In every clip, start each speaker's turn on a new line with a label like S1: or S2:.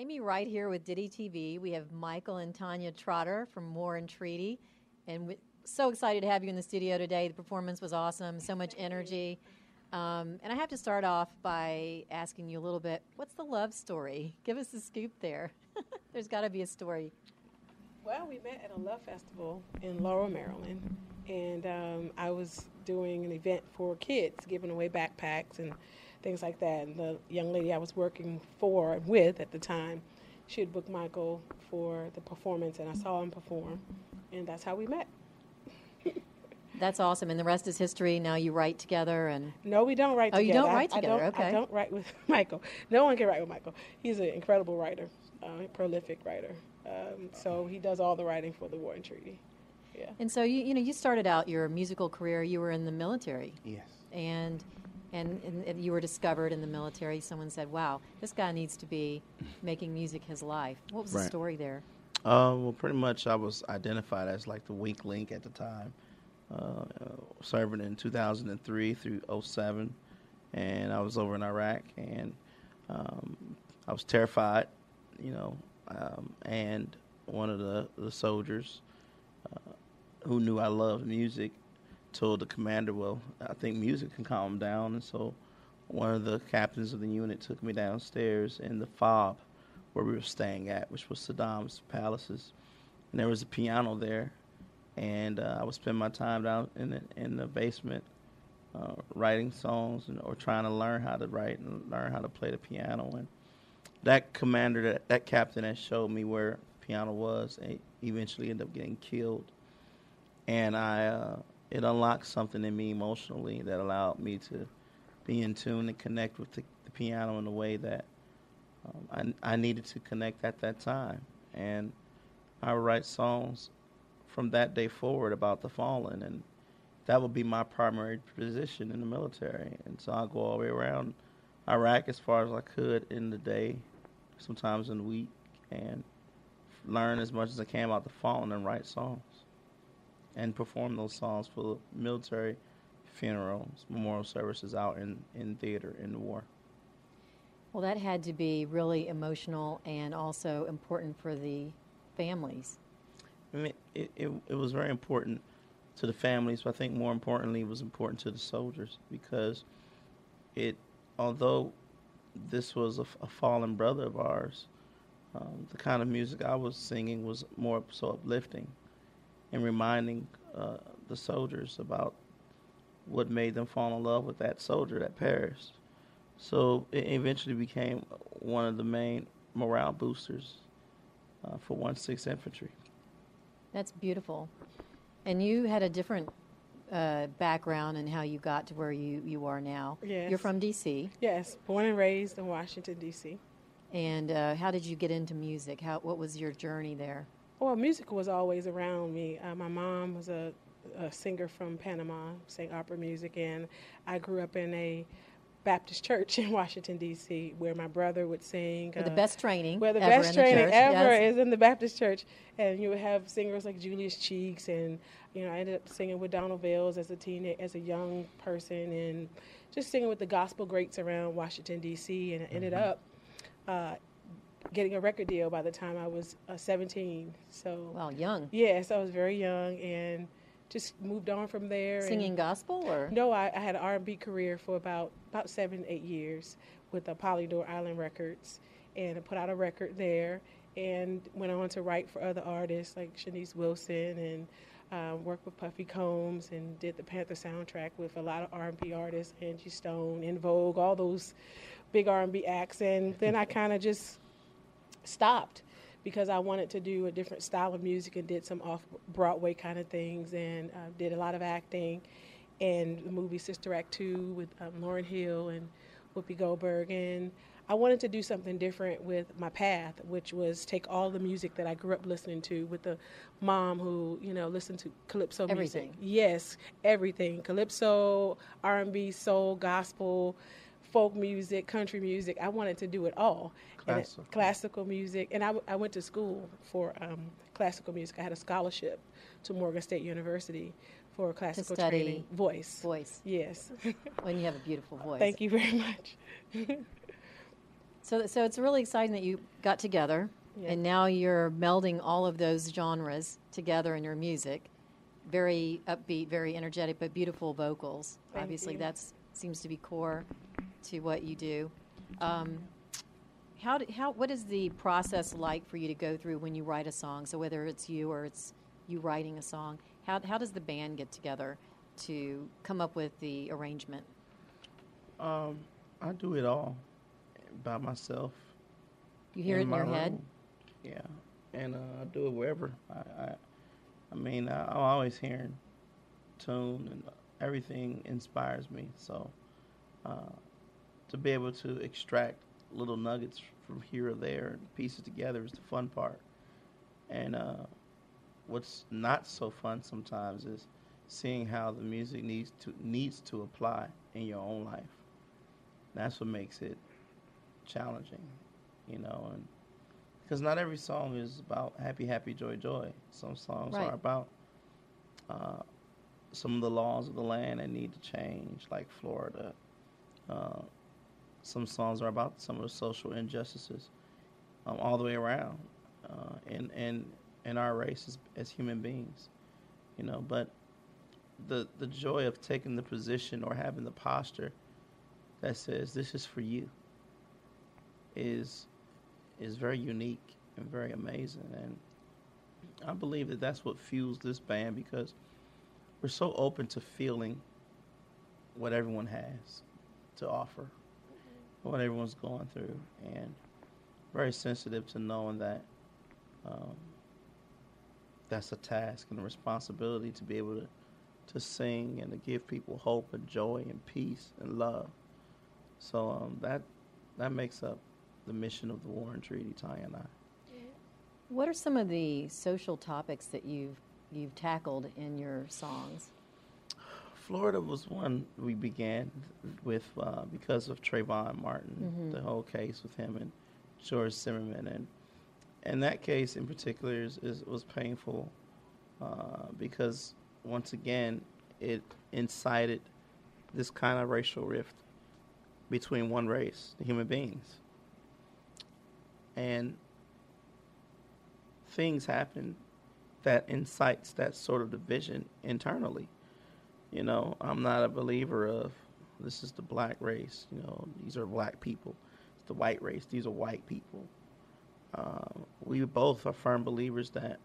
S1: Amy right here with DittyTV. We have Michael and Tanya Trotter from War and Treaty. And we're so excited to have you in the studio today. The performance was awesome, so much energy. Um, and I have to start off by asking you a little bit what's the love story? Give us the scoop there. There's got to be a story.
S2: Well, we met at a love festival in Laurel, Maryland. And um, I was doing an event for kids, giving away backpacks and things like that. And the young lady I was working for and with at the time, she had booked Michael for the performance, and I saw him perform, and that's how we met.
S1: That's awesome. And the rest is history. Now you write together and
S2: No, we don't write
S1: Oh, you
S2: together.
S1: don't
S2: I-
S1: write
S2: I
S1: together,
S2: don't-
S1: okay.
S2: I don't write with Michael. No one can write with Michael. He's an incredible writer, uh, prolific writer. Um, so he does all the writing for the War and Treaty. Yeah.
S1: and so you you know you started out your musical career. You were in the military.
S3: Yes.
S1: and and, and, and you were discovered in the military. Someone said, "Wow, this guy needs to be making music his life." What was the story there?
S3: Uh, well, pretty much I was identified as like the weak link at the time, uh, uh, serving in 2003 through 07, and I was over in Iraq, and um, I was terrified, you know, um, and one of the, the soldiers uh, who knew I loved music told the commander, well, I think music can calm him down, and so one of the captains of the unit took me downstairs in the fob where we were staying at, which was Saddam's palaces, and there was a piano there, and uh, I would spend my time down in the in the basement, uh, writing songs and, or trying to learn how to write and learn how to play the piano. And that commander, that that captain, that showed me where the piano was, and eventually ended up getting killed. And I, uh, it unlocked something in me emotionally that allowed me to be in tune and connect with the, the piano in a way that um, I, I needed to connect at that time. And I would write songs from that day forward about the fallen, and that would be my primary position in the military. And so I go all the way around Iraq as far as I could in the day, sometimes in the week, and learn as much as I can about the fallen and write songs and perform those songs for military funerals, memorial services out in, in theater in the war.
S1: Well, that had to be really emotional and also important for the families.
S3: I mean, it, it, it was very important to the families, but I think more importantly, it was important to the soldiers because it, although this was a, a fallen brother of ours, um, the kind of music I was singing was more so uplifting and reminding uh, the soldiers about what made them fall in love with that soldier that perished. So it eventually became one of the main morale boosters uh, for 1/6 Infantry.
S1: That's beautiful. And you had a different uh, background in how you got to where you, you are now. You're from D.C.
S2: Yes, born and raised in Washington, D.C.
S1: And uh, how did you get into music? How, what was your journey there?
S2: Well, music was always around me. Uh, my mom was a, a singer from Panama, sang opera music, and I grew up in a Baptist church in Washington D.C. where my brother would sing.
S1: Where the
S2: uh,
S1: best training
S2: Where the
S1: ever
S2: best
S1: in the
S2: training
S1: church,
S2: ever
S1: yes.
S2: is in the Baptist church, and you would have singers like Julius Cheeks, and you know I ended up singing with Donald Vails as a teen, as a young person, and just singing with the gospel greats around Washington D.C. And I ended
S1: Mm-hmm.
S2: up uh, getting a record deal by the time I was uh, 17. So
S1: Well, young.
S2: Yes, I was very young and just moved on from there. and-
S1: Singing gospel or?
S2: No, I, I had an R&B career for about about seven, eight years with the Polydor Island Records, and I put out a record there and went on to write for other artists like Shanice Wilson and um, worked with Puffy Combs and did the Panther soundtrack with a lot of R&B artists, Angie Stone, En Vogue, all those big R&B acts. And then I kind of just stopped because I wanted to do a different style of music and did some off Broadway kind of things and uh, did a lot of acting and the movie Sister Act 2 with um, Lauryn Hill and Whoopi Goldberg. And I wanted to do something different with my path, which was take all the music that I grew up listening to with the mom who, you know, listened to calypso
S1: everything.
S2: music. Yes, everything. Calypso, R&B, soul, gospel, folk music, country music. I wanted to do it all.
S3: Classical.
S2: It, classical music. And I, I went to school for um, classical music. I had a scholarship to Morgan State University for classical to
S1: study
S2: training. Voice.
S1: Voice.
S2: Yes.
S1: When you have a beautiful voice.
S2: Thank you very much.
S1: So, so it's really exciting that you got together,
S2: Yeah.
S1: and now you're melding all of those genres together in your music. Very upbeat, very energetic, but beautiful vocals.
S2: Thank
S1: Obviously,
S2: you.
S1: that seems to be core to what you do. Um, how, do, how, what is the process like for you to go through when you write a song? So whether it's you or it's you writing a song, how, how does the band get together to come up with the arrangement?
S3: Um, I do it all by myself.
S1: You hear it in your head.
S3: Yeah, and uh, I do it wherever. I, I, I mean, I, I'm always hearing tune, and everything inspires me. So, uh, to be able to extract little nuggets from here or there and piece it together is the fun part. And uh, what's not so fun sometimes is seeing how the music needs to needs to apply in your own life. That's what makes it challenging, you know, and because not every song is about happy, happy, joy, joy. Some songs
S1: Right.
S3: are about uh, some of the laws of the land that need to change, like Florida. Uh, some songs are about some of the social injustices um, all the way around uh, in, in, in our race as, as human beings, you know. But the, the joy of taking the position or having the posture that says this is for you is is very unique and very amazing and I believe that that's what fuels this band because we're so open to feeling what everyone has to offer, what everyone's going through, and very sensitive to knowing that um, that's a task and a responsibility to be able to, to sing and to give people hope and joy and peace and love. So um, that that makes up the mission of the War and Treaty, Tanya and I.
S1: What are some of the social topics that you've you've tackled in your songs?
S3: Florida was one we began with uh, because of Trayvon Martin, the whole case with him and George Zimmerman, and and that case in particular is, is was painful uh, because once again it incited this kind of racial rift between one race, the human beings, and things happen that incites that sort of division internally. You know, I'm not a believer of this is the black race. You know, these are black people. It's the white race. These are white people. Uh, we both are firm believers that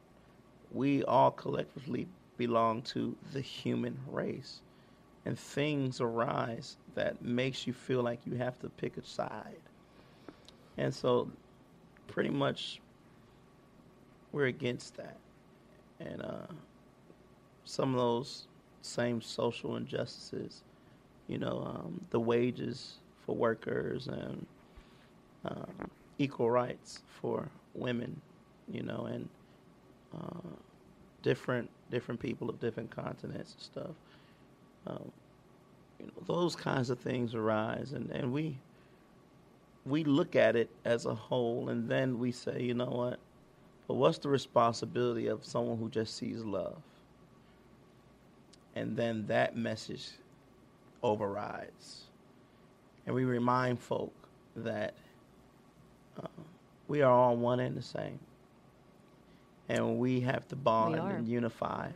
S3: we all collectively belong to the human race, and things arise that makes you feel like you have to pick a side. And so, pretty much, we're against that. And uh, some of those same social injustices, you know, um, the wages for workers and um, equal rights for women, you know, and uh, different different people of different continents and stuff. Um, you know, those kinds of things arise, and, and we we look at it as a whole, and then we say, you know what? But what's the responsibility of someone who just sees love? And then that message overrides. And we remind folk that uh, we are all one and the same. And we have to bond and unify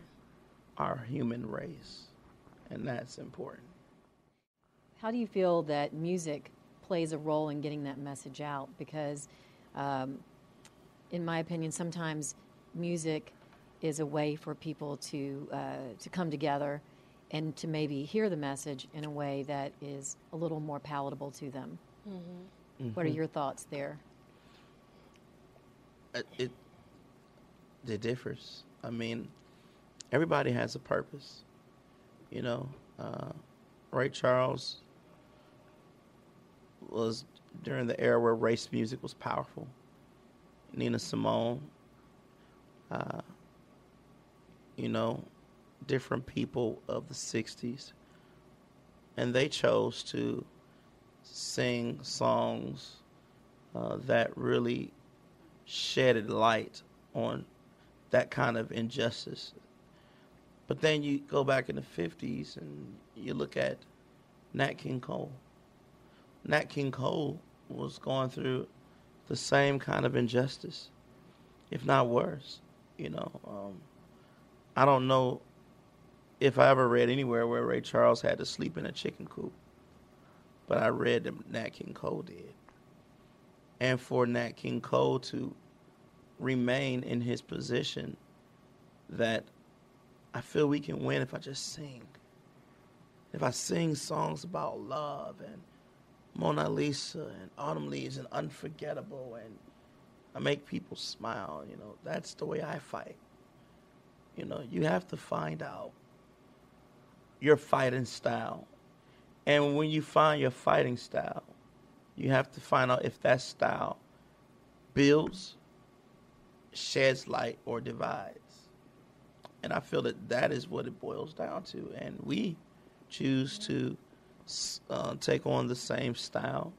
S3: our human race. And that's important.
S1: How do you feel that music plays a role in getting that message out because, um, in my opinion, sometimes music is a way for people to uh, to come together and to maybe hear the message in a way that is a little more palatable to them. Mm-hmm. What are your thoughts there?
S3: It, it it differs. I mean, everybody has a purpose. You know, uh, Ray Charles was during the era where race music was powerful. Nina Simone, uh, you know, different people of the 60s. And they chose to sing songs uh, that really shedded light on that kind of injustice. But then you go back in the 50s and you look at Nat King Cole. Nat King Cole was going through the same kind of injustice, if not worse. You know, um, I don't know if I ever read anywhere where Ray Charles had to sleep in a chicken coop, but I read that Nat King Cole did. And for Nat King Cole to remain in his position that I feel we can win if I just sing. If I sing songs about love and Mona Lisa and Autumn Leaves and Unforgettable and I make people smile, you know, that's the way I fight. You know, you have to find out your fighting style. And when you find your fighting style, you have to find out if that style builds, sheds light, or divides. And I feel that that is what it boils down to. And we choose to uh, take on the same style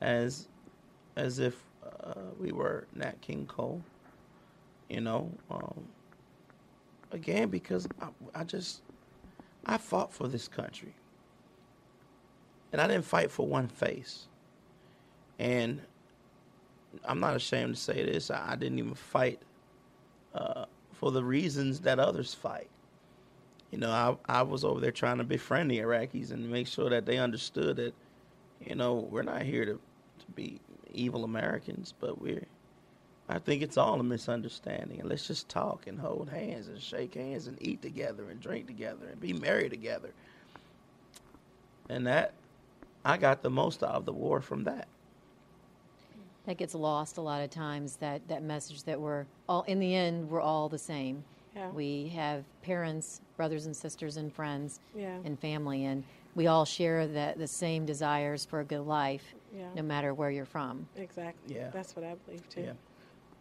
S3: as as if uh, we were Nat King Cole. You know, um, again because I, I just I fought for this country, and I didn't fight for one face. And I'm not ashamed to say this. I, I didn't even fight uh, for the reasons that others fight you know, I I was over there trying to befriend the Iraqis and make sure that they understood that, you know, we're not here to, to be evil Americans, but we're I think it's all a misunderstanding. And let's just talk and hold hands and shake hands and eat together and drink together and be merry together. And that I got the most out of the war from that.
S1: That gets lost a lot of times. That that message that we're all in the end we're all the same. Yeah. We have parents, brothers and sisters, and friends, yeah. and family, and we all share the, the same desires for a good life, yeah. no matter where you're from.
S2: Exactly. Yeah. That's what I believe too.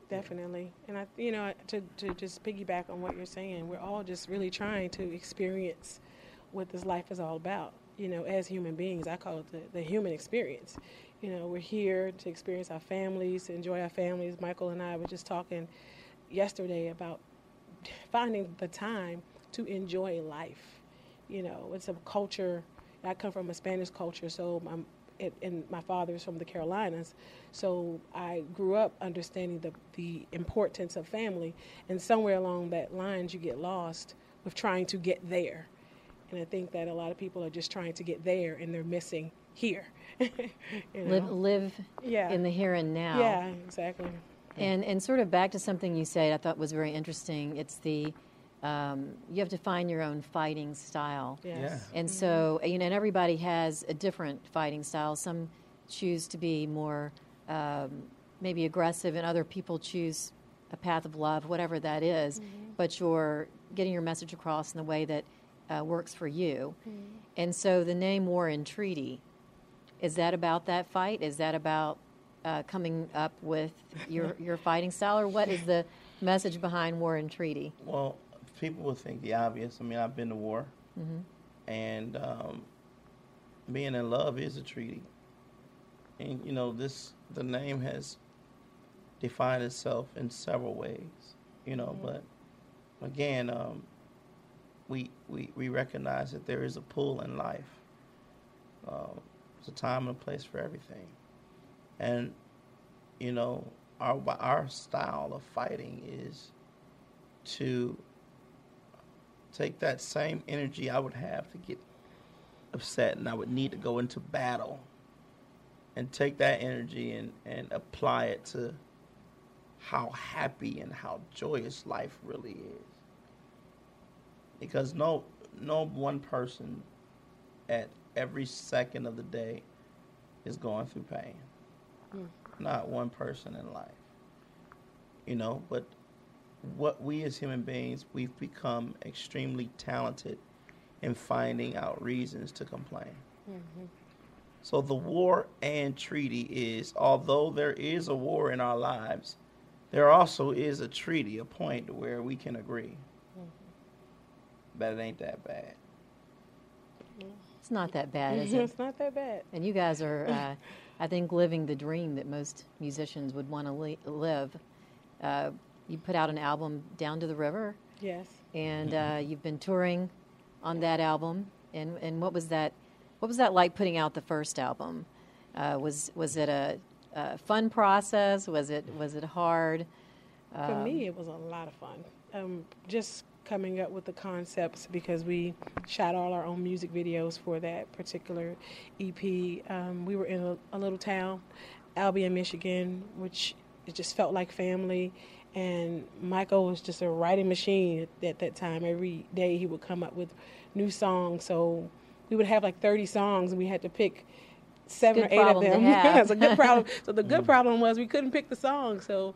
S2: Definitely. And I, you know, to, to just piggyback on what you're saying, we're all just really trying to experience what this life is all about. You know, as human beings, I call it the, the human experience. You know, we're here to experience our families, to enjoy our families. Michael and I were just talking yesterday about finding the time to enjoy life. You know, it's a culture. I come from a Spanish culture, so my it, and my father is from the Carolinas, so I grew up understanding the the importance of family. And somewhere along that lines, you get lost with trying to get there. And I think that a lot of people are just trying to get there, and they're missing here.
S1: you know? Live, live yeah. in the here and now.
S2: Yeah, exactly.
S1: And and sort of back to something you said, I thought was very interesting. It's the um, you have to find your own fighting style.
S2: Yes. Yeah.
S1: And mm-hmm. so you know, and everybody has a different fighting style. Some choose to be more um, maybe aggressive, and other people choose a path of love, whatever that is. Mm-hmm. But you're getting your message across in the way that uh, works for you. Mm-hmm. And so the name War and Treaty is that about that fight? Is that about uh, coming up with your your fighting style, or what is the message behind War and Treaty?
S3: Well, people would think the obvious. I mean, I've been to war, mm-hmm. and um, being in love is a treaty. And you know, this the name has defined itself in several ways. You know, mm-hmm. but again, um, we, we we recognize that there is a pull in life. Uh, there's a time and a place for everything and you know our our style of fighting is to take that same energy I would have to get upset and I would need to go into battle and take that energy and, and apply it to how happy and how joyous life really is. Because no no one person at every second of the day is going through pain. Mm. Not one person in life. You know, but what we as human beings, we've become extremely talented in finding out reasons to complain. Mm-hmm. So the war and treaty is, although there is a war in our lives, there also is a treaty, a point where we can agree. Mm-hmm. But it ain't that bad.
S1: It's not that bad, is it?
S2: it's not that bad.
S1: And you guys are, uh, I think, living the dream that most musicians would want to li- live. Uh, you put out an album, Down to the River.
S2: Yes.
S1: And uh, you've been touring on that album. And, and what was that? What was that like putting out the first album? Uh, was was it a, a, fun process? Was it was it hard?
S2: For um, me, it was a lot of fun. Um, just coming up with the concepts because we shot all our own music videos for that particular EP. Um, we were in a, a, little town, Albion, Michigan, which it just felt like family. And Michael was just a writing machine at that time. Every day he would come up with new songs. So we would have like 30 songs, and we had to pick seven
S1: good
S2: or eight of them.
S1: That's
S2: a good problem. So the good mm. problem was we couldn't pick the song. So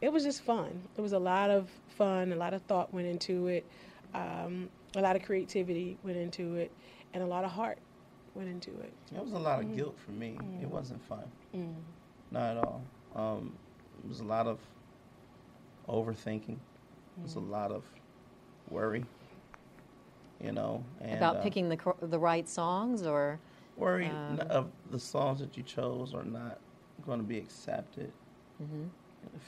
S2: it was just fun. It was a lot of fun. A lot of thought went into it. Um, a lot of creativity went into it, and a lot of heart went into it.
S3: It was a lot of mm. guilt for me. Mm. It wasn't fun. Mm. Not at all. Um, it was a lot of overthinking. Was a mm. lot of worry. You know,
S1: and, about uh, picking the the right songs or
S3: worry um, of the songs that you chose are not going to be accepted. Mm-hmm.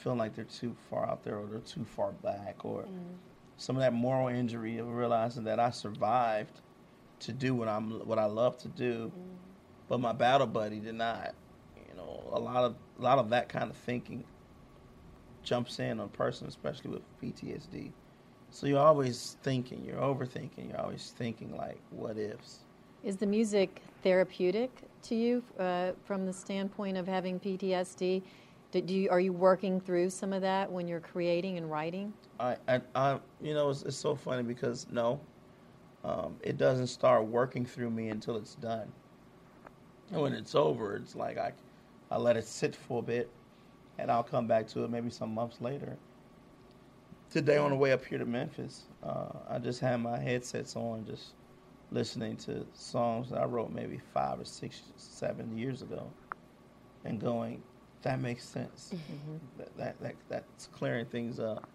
S3: Feeling like they're too far out there or they're too far back or mm. some of that moral injury of realizing that I survived to do what I'm what I love to do, mm. but my battle buddy did not. You know, a lot of a lot of that kind of thinking jumps in on person, especially with PTSD. So you're always thinking, you're overthinking, you're always thinking like, what ifs.
S1: Is the music therapeutic to you uh, from the standpoint of having PTSD? Did you, are you working through some of that when you're creating and writing?
S3: I, I, I you know, it's, it's, so funny because no, um, it doesn't start working through me until it's done. And when it's over, it's like I, I let it sit for a bit, and I'll come back to it maybe some months later. Today on the way up here to Memphis, uh, I just had my headsets on, just listening to songs that I wrote maybe five or six, seven years ago, and going, that makes sense. Mm-hmm. That, that, that that's clearing things up,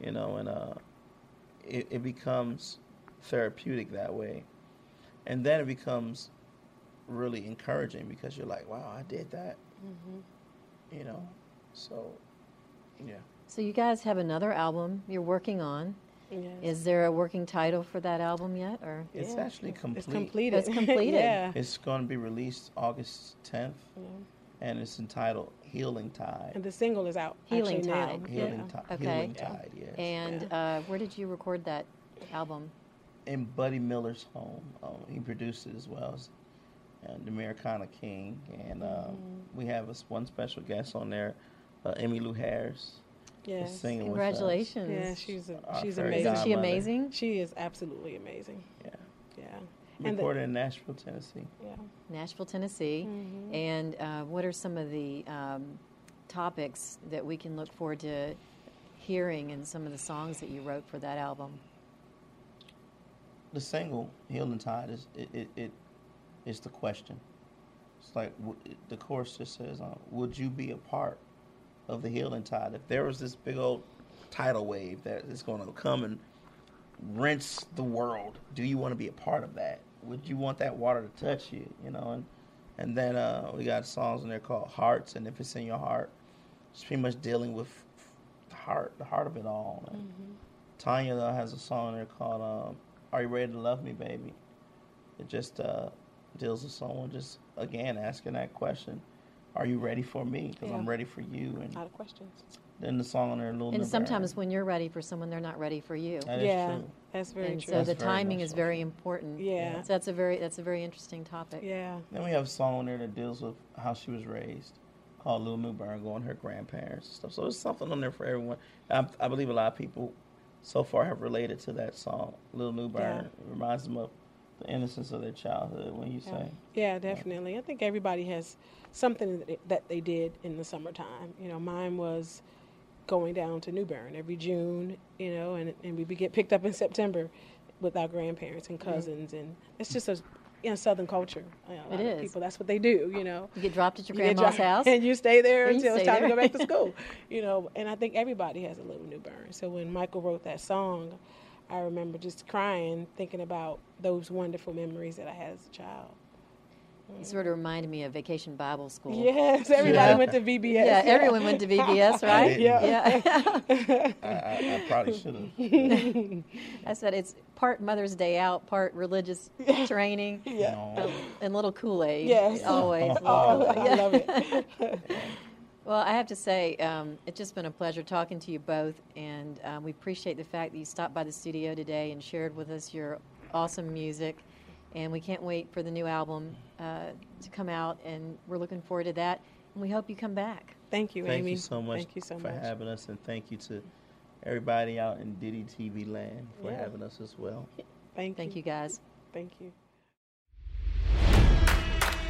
S3: you know, and uh, it, it becomes therapeutic that way, and then it becomes really encouraging because you're like, wow, I did that. Mm-hmm you know. So, yeah.
S1: So you guys have another album you're working on. Yes. Is there a working title for that album yet, or
S3: it's yeah. actually complete? It's
S2: completed.
S1: It's completed.
S2: yeah.
S3: It's going to be released August 10th, yeah. and it's entitled "Healing Tide."
S2: And the single is out.
S1: Healing Tide.
S3: Healing, yeah. Tide.
S1: Okay.
S3: Healing Tide. Yes.
S1: And uh, where did you record that album?
S3: In Buddy Miller's home. Um, he produced it as well as and the Americana King, and um, mm-hmm. we have a, one special guest on there, uh, Emmylou Harris.
S2: Yes,
S3: singing
S1: congratulations!
S2: Yeah, she's a, she's amazing.
S1: Isn't she amazing?
S2: She is absolutely amazing.
S3: Yeah,
S2: yeah.
S3: Recorded the, in Nashville, Tennessee.
S2: Yeah,
S1: Nashville, Tennessee. Mm-hmm. And uh, what are some of the um, topics that we can look forward to hearing in some of the songs that you wrote for that album?
S3: The single "Healing Tide" is it, it, it is the question. It's like the chorus just says, uh, "Would you be a part of the healing tide? If there was this big old tidal wave that is going to come and rinse the world, do you want to be a part of that? Would you want that water to touch you? You know?" And and then uh, we got songs in there called "Hearts," and if it's in your heart, it's pretty much dealing with the heart, the heart of it all. Mm-hmm. Tanya though has a song in there called um, "Are You Ready to Love Me, Baby?" It just uh, deals with someone just again asking that question are you ready for me? Because
S2: Yeah.
S3: I'm ready for you. And
S2: Out of questions.
S3: then the song on there, a Little
S1: And sometimes
S3: Baron.
S1: when you're ready for someone, they're not ready for you.
S3: That is
S2: yeah,
S3: true.
S2: that's very true.
S1: and
S2: true.
S1: so the
S3: That's very
S1: timing is very important.
S2: Yeah.
S1: So that's a very that's a very interesting topic.
S2: yeah,
S3: Then we have a song on there that deals with how she was raised, called Little New Bern, going her grandparents and stuff. So there's something on there for everyone. I, I believe a lot of people so far have related to that song, Little New Bern
S2: Yeah.
S3: Reminds them of the innocence of their childhood when you
S2: yeah.
S3: say.
S2: yeah, definitely. I think everybody has something that they- that they did in the summertime. You know, mine was going down to New Bern every June. You know, and and we would get picked up in September with our grandparents and mm-hmm. cousins, and it's just a you know, Southern culture. You know, a
S1: It
S2: lot of. People, that's what they do. You know.
S1: You get dropped at your
S2: You
S1: grandma's
S2: dropped-
S1: house.
S2: and you stay there
S1: And you
S2: until it's
S1: stay
S2: time to go back to school. You know, and I think everybody has a little New Bern. So when Michael wrote that song, I remember just crying, thinking about those wonderful memories that I had as a child.
S1: It sort of reminded me of Vacation Bible School.
S2: Yes, everybody
S1: Yeah.
S2: went to VBS.
S1: Yeah, everyone went to VBS, right?
S3: didn't.
S2: Yeah.
S1: yeah.
S3: I, I, I probably should have.
S1: I said it's part Mother's Day out, part religious training,
S2: Yeah.
S1: um, and little Kool Aid.
S2: Yes.
S1: always.
S2: Oh. I love it.
S1: Well, I have to say, um, it's just been a pleasure talking to you both, and um, we appreciate the fact that you stopped by the studio today and shared with us your awesome music. And we can't wait for the new album uh, to come out, and we're looking forward to that. And we hope you come back.
S2: Thank you,
S3: Thank
S2: Amy.
S3: you so much
S2: Thank you so
S3: for
S2: much.
S3: For having us, and thank you to everybody out in DittyTV land for
S2: Yeah.
S3: having us as well.
S2: Thank,
S1: Thank you, guys.
S2: Thank you.